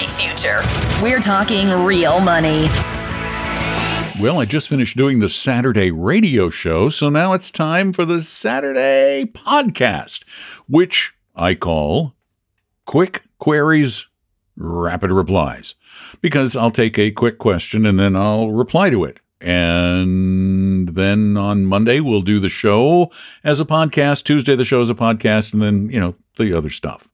bright future. We're talking real money. Well, I just finished doing the Saturday radio show, so now it's time for the Saturday podcast, which I call Quick Queries, Rapid Replies, because I'll take a quick question and then I'll reply to it. And then on Monday, we'll do the show as a podcast. Tuesday, the show as a podcast, and then, you know, the other stuff.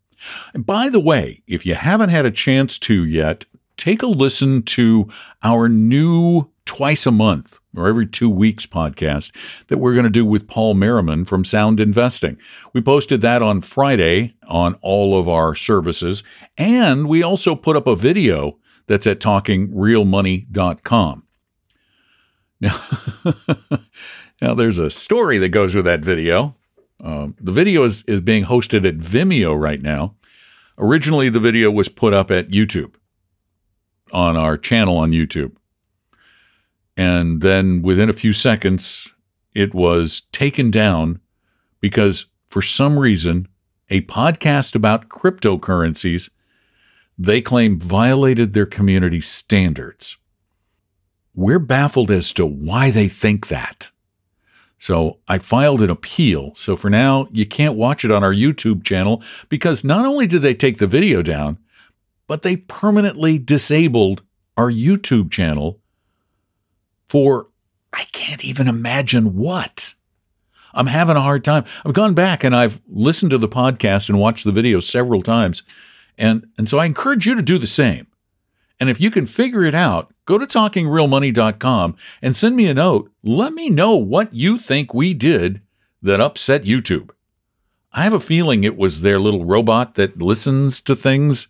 And by the way, if you haven't had a chance to yet, take a listen to our new twice a month or every two weeks podcast that we're going to do with Paul Merriman from Sound Investing. We posted that on Friday on all of our services. And we also put up a video that's at talkingrealmoney.com. Now, now there's a story that goes with that video. Um, the video is, is being hosted at Vimeo right now. Originally, the video was put up at YouTube on our channel on YouTube. And then within a few seconds, it was taken down because for some reason, a podcast about cryptocurrencies they claim violated their community standards. We're baffled as to why they think that. So I filed an appeal. So for now, you can't watch it on our YouTube channel because not only did they take the video down, but they permanently disabled our YouTube channel for I can't even imagine what. I'm having a hard time. I've gone back and I've listened to the podcast and watched the video several times. And, and so I encourage you to do the same. And if you can figure it out, go to talkingrealmoney.com and send me a note. Let me know what you think we did that upset YouTube. I have a feeling it was their little robot that listens to things,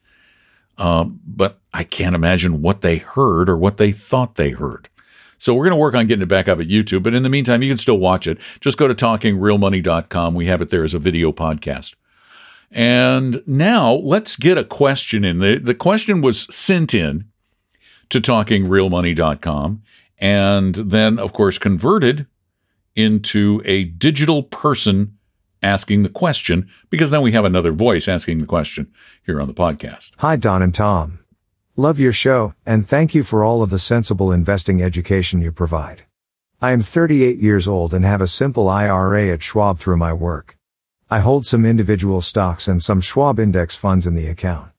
um, but I can't imagine what they heard or what they thought they heard. So we're going to work on getting it back up at YouTube. But in the meantime, you can still watch it. Just go to talkingrealmoney.com. We have it there as a video podcast. And now let's get a question in. The, the question was sent in to talkingrealmoney.com and then, of course, converted into a digital person asking the question because then we have another voice asking the question here on the podcast. Hi, Don and Tom. Love your show, and thank you for all of the sensible investing education you provide. I am 38 years old and have a simple IRA at Schwab through my work. I hold some individual stocks and some Schwab index funds in the account.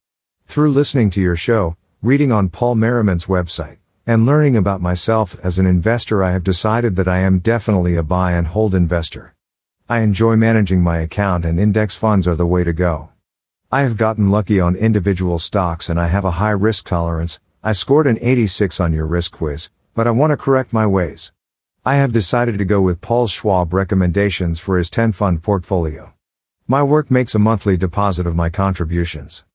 Through listening to your show, reading on Paul Merriman's website, and learning about myself as an investor, I have decided that I am definitely a buy and hold investor. I enjoy managing my account and index funds are the way to go. I have gotten lucky on individual stocks and I have a high risk tolerance. I scored an 86 on your risk quiz, but I want to correct my ways. I have decided to go with Paul Schwab recommendations for his 10 fund portfolio. My work makes a monthly deposit of my contributions.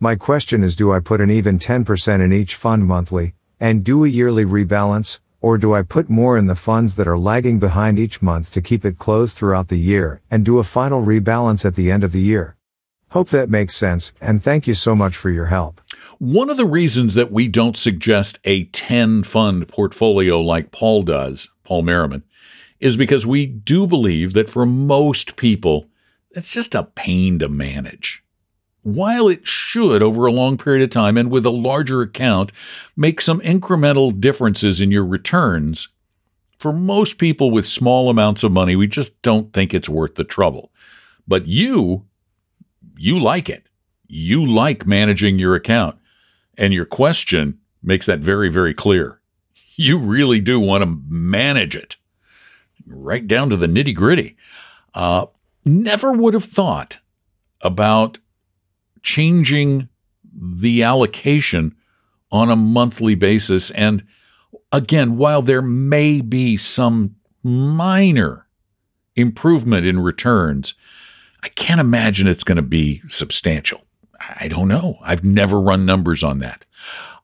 My question is do I put an even 10% in each fund monthly, and do a yearly rebalance, or do I put more in the funds that are lagging behind each month to keep it closed throughout the year and do a final rebalance at the end of the year? Hope that makes sense, and thank you so much for your help. One of the reasons that we don't suggest a 10 fund portfolio like Paul does, Paul Merriman, is because we do believe that for most people, it's just a pain to manage. While it should, over a long period of time and with a larger account, make some incremental differences in your returns, for most people with small amounts of money, we just don't think it's worth the trouble. But you you like it. You like managing your account. And your question makes that very, very clear. You really do want to manage it right down to the nitty gritty. Uh, never would have thought about changing the allocation on a monthly basis. And again, while there may be some minor improvement in returns, I can't imagine it's going to be substantial. I don't know. I've never run numbers on that.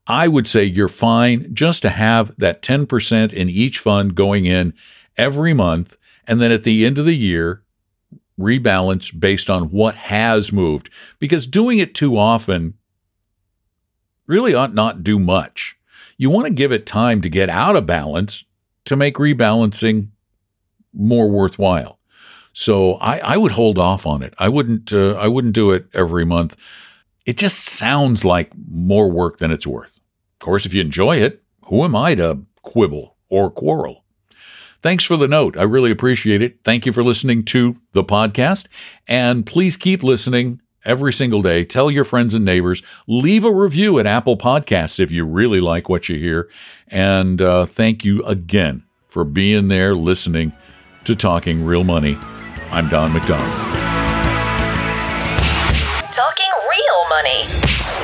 I would say you're fine just to have that 10% in each fund going in every month. And then at the end of the year, rebalance based on what has moved. Because doing it too often really ought not do much. You want to give it time to get out of balance to make rebalancing more worthwhile. So I, I would hold off on it. I wouldn't uh, I wouldn't do it every month. it just sounds like more work than it's worth. Of course, if you enjoy it, who am I to quibble or quarrel? Thanks for the note. I really appreciate it. Thank you for listening to the podcast. And please keep listening every single day. Tell your friends and neighbors. Leave a review at Apple Podcasts if you really like what you hear. And uh, thank you again for being there listening to Talking Real Money. I'm Don McDonald. Talking real money.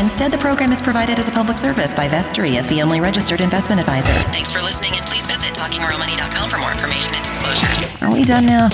Instead, the program is provided as a public service by Vestry, a fee only registered investment advisor. Thanks for listening, and please visit TalkingRealMoney.com for more information and disclosures. Are we done now?